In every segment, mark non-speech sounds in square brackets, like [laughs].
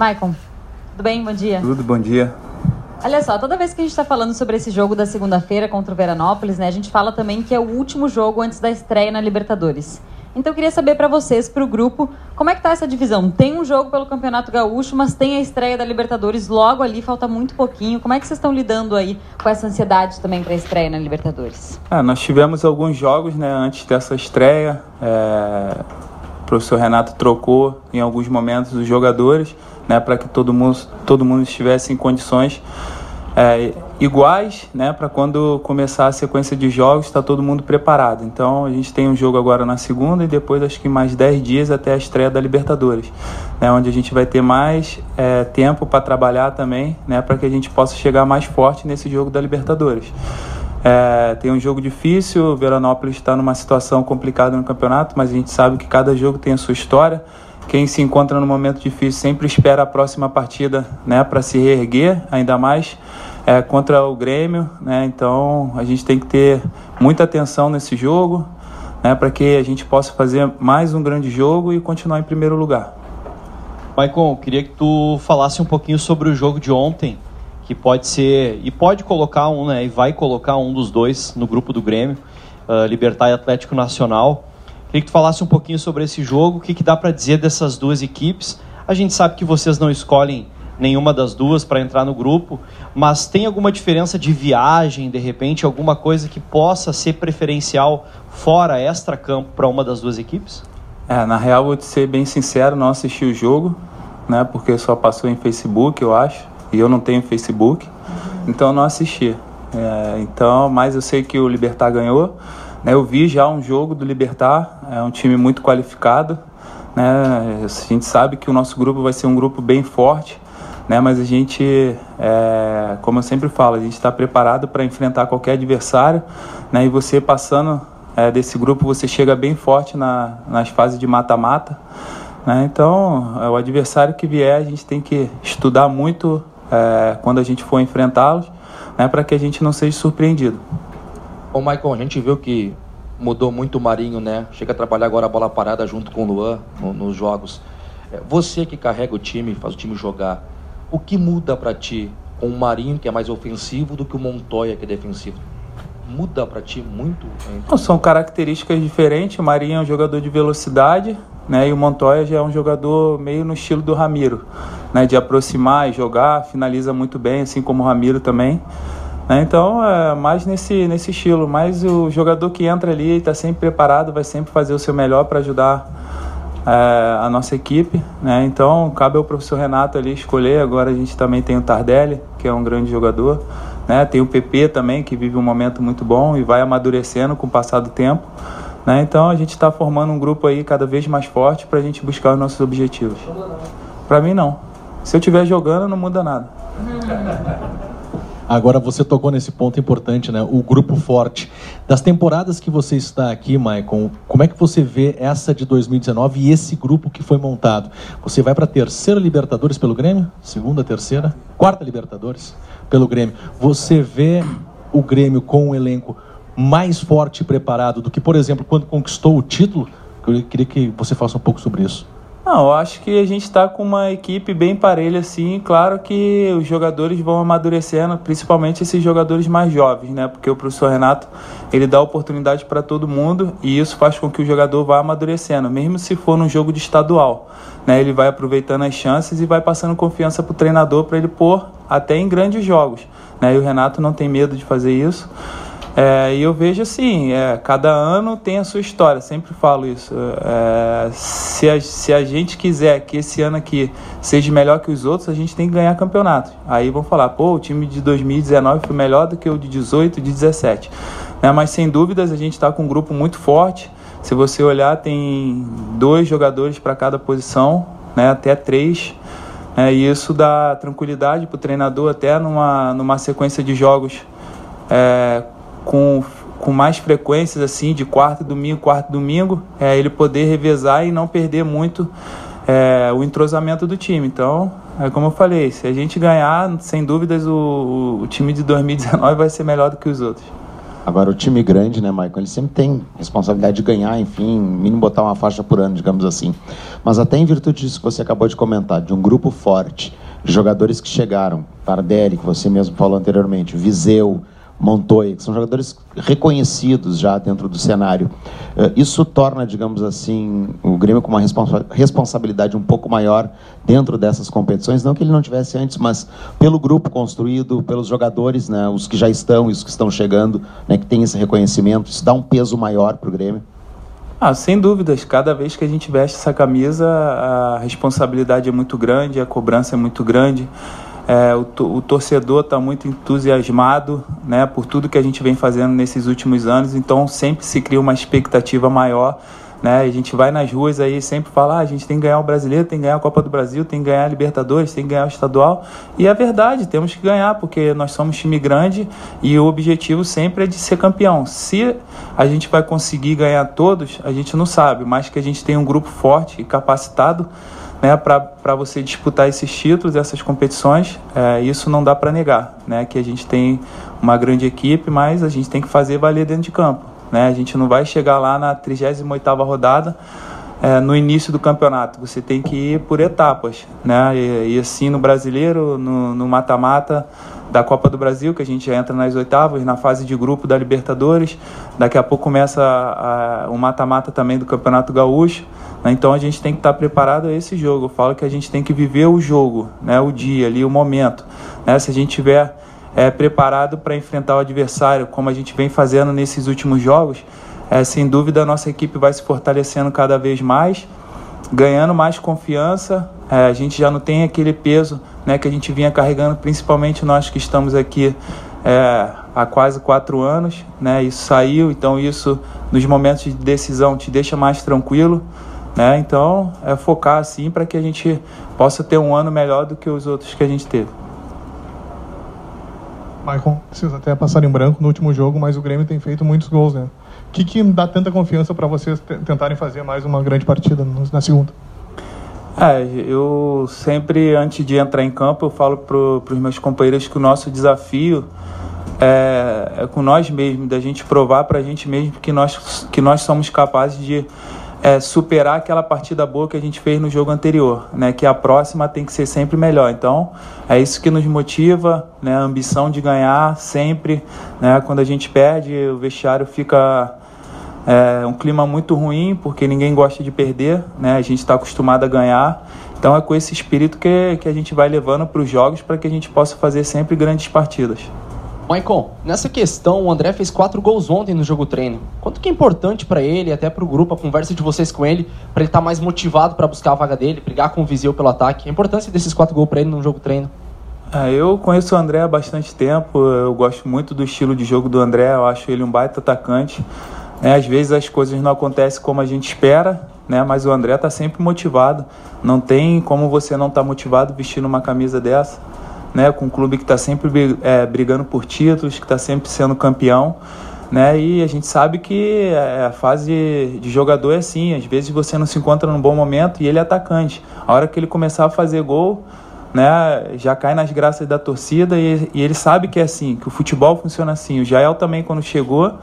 Maicon, tudo bem? Bom dia. Tudo, bom dia. Olha só, toda vez que a gente está falando sobre esse jogo da segunda-feira contra o Veranópolis, né, a gente fala também que é o último jogo antes da estreia na Libertadores. Então eu queria saber para vocês, para o grupo, como é que tá essa divisão? Tem um jogo pelo Campeonato Gaúcho, mas tem a estreia da Libertadores logo ali, falta muito pouquinho. Como é que vocês estão lidando aí com essa ansiedade também para a estreia na Libertadores? Ah, nós tivemos alguns jogos né, antes dessa estreia. É... O professor Renato trocou em alguns momentos os jogadores né, para que todo mundo, todo mundo estivesse em condições é, iguais, né, para quando começar a sequência de jogos, está todo mundo preparado. Então a gente tem um jogo agora na segunda e depois acho que mais 10 dias até a estreia da Libertadores, né, onde a gente vai ter mais é, tempo para trabalhar também, né, para que a gente possa chegar mais forte nesse jogo da Libertadores. É, tem um jogo difícil, o Veranópolis está numa situação complicada no campeonato, mas a gente sabe que cada jogo tem a sua história quem se encontra no momento difícil sempre espera a próxima partida né, para se reerguer, ainda mais é, contra o Grêmio. Né, então a gente tem que ter muita atenção nesse jogo né, para que a gente possa fazer mais um grande jogo e continuar em primeiro lugar. Maicon, queria que tu falasse um pouquinho sobre o jogo de ontem, que pode ser, e pode colocar um, né, e vai colocar um dos dois no grupo do Grêmio, uh, Libertar e Atlético Nacional. Queria que tu falasse um pouquinho sobre esse jogo, o que, que dá para dizer dessas duas equipes. A gente sabe que vocês não escolhem nenhuma das duas para entrar no grupo, mas tem alguma diferença de viagem, de repente, alguma coisa que possa ser preferencial fora extra-campo para uma das duas equipes? É, na real, vou te ser bem sincero, não assisti o jogo, né, porque só passou em Facebook, eu acho, e eu não tenho Facebook, então não assisti. É, então, mas eu sei que o Libertar ganhou. Né, eu vi já um jogo do Libertar, é um time muito qualificado. Né, a gente sabe que o nosso grupo vai ser um grupo bem forte, né, mas a gente, é, como eu sempre falo, a gente está preparado para enfrentar qualquer adversário. Né, e você passando é, desse grupo, você chega bem forte na, nas fases de mata-mata. Né, então, é o adversário que vier, a gente tem que estudar muito é, quando a gente for enfrentá-los, né, para que a gente não seja surpreendido. Ô, Maicon, a gente viu que mudou muito o Marinho, né? Chega a trabalhar agora a bola parada junto com o Luan no, nos jogos. É, você que carrega o time, faz o time jogar, o que muda para ti com o Marinho, que é mais ofensivo, do que o Montoya, que é defensivo? Muda para ti muito? Não, são características diferentes. O Marinho é um jogador de velocidade, né? E o Montoya já é um jogador meio no estilo do Ramiro, né? De aproximar e jogar, finaliza muito bem, assim como o Ramiro também. Né? Então, é mais nesse, nesse estilo. Mas o jogador que entra ali está sempre preparado, vai sempre fazer o seu melhor para ajudar é, a nossa equipe. Né? Então, cabe ao professor Renato ali escolher. Agora a gente também tem o Tardelli, que é um grande jogador. Né? Tem o PP também, que vive um momento muito bom e vai amadurecendo com o passar do tempo. Né? Então, a gente está formando um grupo aí cada vez mais forte para a gente buscar os nossos objetivos. Para mim, não. Se eu estiver jogando, não muda nada. [laughs] Agora você tocou nesse ponto importante, né? O grupo forte. Das temporadas que você está aqui, Maicon, como é que você vê essa de 2019 e esse grupo que foi montado? Você vai para a terceira Libertadores pelo Grêmio? Segunda, terceira? Quarta Libertadores pelo Grêmio. Você vê o Grêmio com um elenco mais forte e preparado do que, por exemplo, quando conquistou o título? Eu queria que você faça um pouco sobre isso. Não, eu acho que a gente está com uma equipe bem parelha, assim. Claro que os jogadores vão amadurecendo, principalmente esses jogadores mais jovens, né? Porque o professor Renato ele dá oportunidade para todo mundo e isso faz com que o jogador vá amadurecendo, mesmo se for num jogo de estadual, né? Ele vai aproveitando as chances e vai passando confiança para o treinador para ele pôr até em grandes jogos, né? E o Renato não tem medo de fazer isso. É, e eu vejo assim, é, cada ano tem a sua história, sempre falo isso. É, se, a, se a gente quiser que esse ano aqui seja melhor que os outros, a gente tem que ganhar campeonato. Aí vão falar, pô, o time de 2019 foi melhor do que o de 18 de 17. Né, mas sem dúvidas a gente está com um grupo muito forte. Se você olhar, tem dois jogadores para cada posição, né, até três. É, e isso dá tranquilidade para o treinador até numa, numa sequência de jogos é, com, com mais frequências, assim, de quarto domingo, quarto domingo, é, ele poder revezar e não perder muito é, o entrosamento do time. Então, é como eu falei, se a gente ganhar, sem dúvidas, o, o time de 2019 vai ser melhor do que os outros. Agora, o time grande, né, Michael, ele sempre tem responsabilidade de ganhar, enfim, mínimo botar uma faixa por ano, digamos assim. Mas até em virtude disso que você acabou de comentar, de um grupo forte, de jogadores que chegaram, Tardelli, que você mesmo falou anteriormente, Viseu, Montoya, que são jogadores reconhecidos já dentro do cenário. Eh, isso torna, digamos assim, o Grêmio com uma responsa responsabilidade um pouco maior dentro dessas competições, não que ele não tivesse antes, mas pelo grupo construído, pelos jogadores, né, os que já estão e os que estão chegando, né, que tem esse reconhecimento, isso dá um peso maior para o Grêmio. Ah, sem dúvidas. Cada vez que a gente veste essa camisa, a responsabilidade é muito grande, a cobrança é muito grande. É, o, o, torcedor está muito entusiasmado né, por tudo que a gente vem fazendo nesses últimos anos, então sempre se cria uma expectativa maior. Né? A gente vai nas ruas aí sempre fala, ah, a gente tem que ganhar o brasileiro, tem que ganhar a Copa do Brasil, tem que ganhar a Libertadores, tem que ganhar o estadual. E é verdade, temos que ganhar, porque nós somos time grande e o objetivo sempre é de ser campeão. Se a gente vai conseguir ganhar todos, a gente não sabe, mas que a gente tem um grupo forte e capacitado né, para você disputar esses títulos, essas competições, é, isso não dá para negar, né, que a gente tem uma grande equipe, mas a gente tem que fazer valer dentro de campo. Né, a gente não vai chegar lá na 38ª rodada é, no início do campeonato, você tem que ir por etapas, né, e, e assim no Brasileiro, no mata-mata, da Copa do Brasil, que a gente entra nas oitavas, na fase de grupo da Libertadores. Daqui a pouco começa o mata-mata também do Campeonato Gaúcho. Né? Então a gente tem que estar preparado a esse jogo. Eu falo que a gente tem que viver o jogo, né? o dia ali, o momento. Né? Se a gente tiver é, preparado para enfrentar o adversário, como a gente vem fazendo nesses últimos jogos, é, sem dúvida a nossa equipe vai se fortalecendo cada vez mais, ganhando mais confiança. É, a gente já não tem aquele peso né, que a gente vinha carregando, principalmente nós que estamos aqui é, há quase quatro anos, né, isso saiu, então isso nos momentos de decisão te deixa mais tranquilo, né, então é focar assim para que a gente possa ter um ano melhor do que os outros que a gente teve. Michael, precisa até passar em branco no último jogo, mas o Grêmio tem feito muitos gols, né? O que, que dá tanta confiança para vocês tentarem fazer mais uma grande partida na segunda? É, eu sempre, antes de entrar em campo, eu falo para os meus companheiros que o nosso desafio é, é com nós mesmos, da gente provar para a gente mesmo que nós, que nós somos capazes de é, superar aquela partida boa que a gente fez no jogo anterior, né? Que a próxima tem que ser sempre melhor. Então, é isso que nos motiva, né? A ambição de ganhar sempre, né? Quando a gente perde, o vestiário fica é um clima muito ruim, porque ninguém gosta de perder, né? A gente está acostumado a ganhar. Então é com esse espírito que, que a gente vai levando para os jogos para que a gente possa fazer sempre grandes partidas. Maicon, nessa questão, o André fez quatro gols ontem no jogo treino. Quanto que é importante para ele, até para o grupo, a conversa de vocês com ele, para ele estar tá mais motivado para buscar a vaga dele, brigar com o Viseu pelo ataque? A importância desses quatro gols para ele no jogo treino? É, eu conheço o André há bastante tempo, eu gosto muito do estilo de jogo do André, eu acho ele um baita atacante. Né? Às vezes as coisas não acontecem como a gente espera, né? mas o André está sempre motivado. Não tem como você não estar tá motivado vestindo uma camisa dessa, né? com um clube que está sempre é, brigando por títulos, que está sempre sendo campeão. Né? E a gente sabe que é, a fase de jogador é assim, às vezes você não se encontra num bom momento e ele é atacante. A hora que ele começar a fazer gol, né, já cai nas graças da torcida e, e ele sabe que é assim, que o futebol funciona assim. O Jael também quando chegou,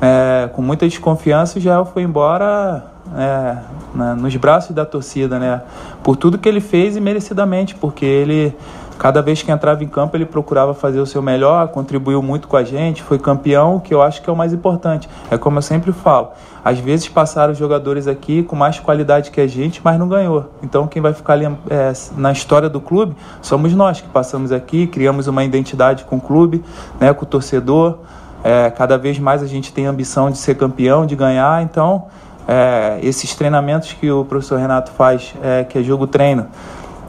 é, com muita desconfiança, o Jael foi embora é, na, nos braços da torcida, né? Por tudo que ele fez e merecidamente, porque ele, cada vez que entrava em campo, ele procurava fazer o seu melhor, contribuiu muito com a gente, foi campeão, que eu acho que é o mais importante. É como eu sempre falo, às vezes passaram jogadores aqui com mais qualidade que a gente, mas não ganhou. Então quem vai ficar é, na história do clube somos nós que passamos aqui, criamos uma identidade com o clube, né, com o torcedor. É, cada vez mais a gente tem ambição de ser campeão, de ganhar, então é, esses treinamentos que o professor Renato faz, é, que é jogo-treino,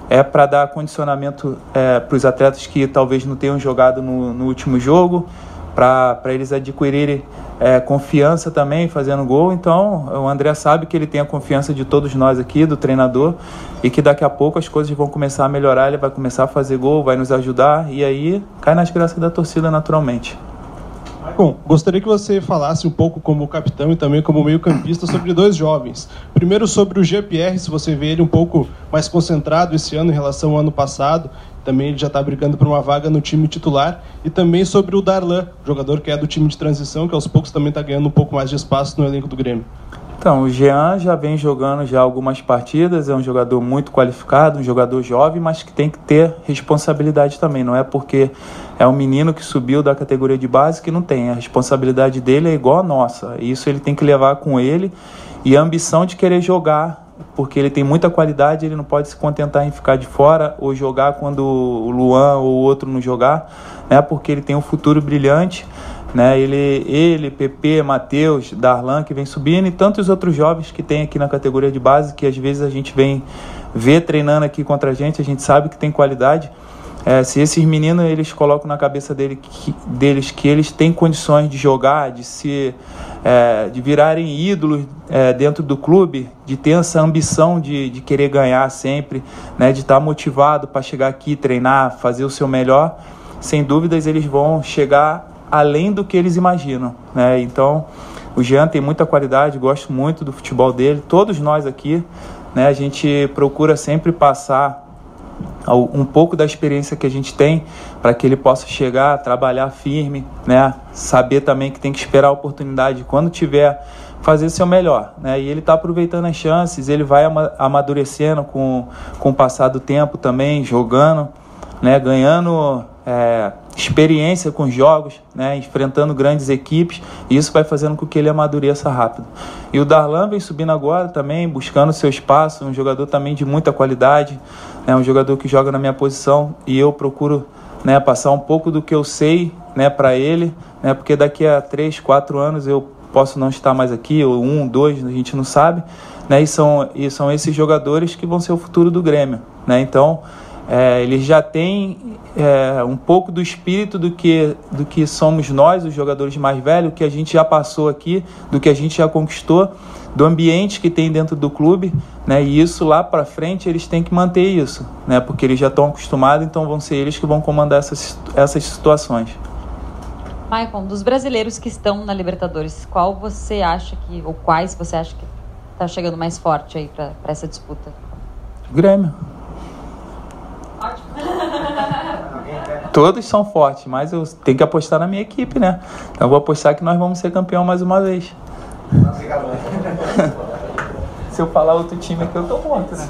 é para dar condicionamento é, para os atletas que talvez não tenham jogado no, no último jogo, para eles adquirirem é, confiança também fazendo gol. Então, o André sabe que ele tem a confiança de todos nós aqui, do treinador, e que daqui a pouco as coisas vão começar a melhorar, ele vai começar a fazer gol, vai nos ajudar, e aí cai nas graças da torcida naturalmente. Bom, gostaria que você falasse um pouco como capitão e também como meio-campista sobre dois jovens. Primeiro sobre o GPR, se você vê ele um pouco mais concentrado esse ano em relação ao ano passado. Também ele já está brigando por uma vaga no time titular. E também sobre o Darlan, jogador que é do time de transição, que aos poucos também está ganhando um pouco mais de espaço no elenco do Grêmio. Então, o Jean já vem jogando já algumas partidas, é um jogador muito qualificado, um jogador jovem, mas que tem que ter responsabilidade também. Não é porque é um menino que subiu da categoria de base que não tem. A responsabilidade dele é igual a nossa. Isso ele tem que levar com ele e a ambição de querer jogar, porque ele tem muita qualidade, ele não pode se contentar em ficar de fora ou jogar quando o Luan ou o outro não jogar, né? Porque ele tem um futuro brilhante né? Ele, ele, PP, Matheus, Darlan que vem subindo e tantos outros jovens que tem aqui na categoria de base que às vezes a gente vem ver treinando aqui contra a gente, a gente sabe que tem qualidade. É, se esses meninos eles colocam na cabeça dele que, deles que eles têm condições de jogar, de se é, de virarem ídolos é, dentro do clube, de ter essa ambição de, de querer ganhar sempre, né, de estar motivado para chegar aqui, treinar, fazer o seu melhor, sem dúvidas eles vão chegar além do que eles imaginam. Né? Então, o Jean tem muita qualidade, gosto muito do futebol dele. Todos nós aqui, né, a gente procura sempre passar um pouco da experiência que a gente tem para que ele possa chegar, trabalhar firme, né? Saber também que tem que esperar a oportunidade quando tiver fazer seu melhor, né? E ele está aproveitando as chances, ele vai amadurecendo com, com o passar do tempo também, jogando, né? Ganhando é, experiência com jogos, né, enfrentando grandes equipes, e isso vai fazendo com que ele amadureça rápido. E o Darlan vem subindo agora também, buscando seu espaço, um jogador também de muita qualidade, né, um jogador que joga na minha posição, e eu procuro né, passar um pouco do que eu sei né, para ele, né, porque daqui a três, quatro anos eu posso não estar mais aqui, ou um, dois, a gente não sabe, né, e, são, e são esses jogadores que vão ser o futuro do Grêmio. Né, então, é, eles já têm é, um pouco do espírito do que, do que somos nós, os jogadores mais velhos, que a gente já passou aqui, do que a gente já conquistou, do ambiente que tem dentro do clube, né? E isso lá para frente eles têm que manter isso, né? Porque eles já estão acostumados, então vão ser eles que vão comandar essas, essas situações. Maicon, dos brasileiros que estão na Libertadores, qual você acha que, ou quais você acha que está chegando mais forte aí para essa disputa? Grêmio. [laughs] Todos são fortes, mas eu tenho que apostar na minha equipe, né? Então eu vou apostar que nós vamos ser campeão mais uma vez. [laughs] Se eu falar outro time aqui, eu tô morto, né?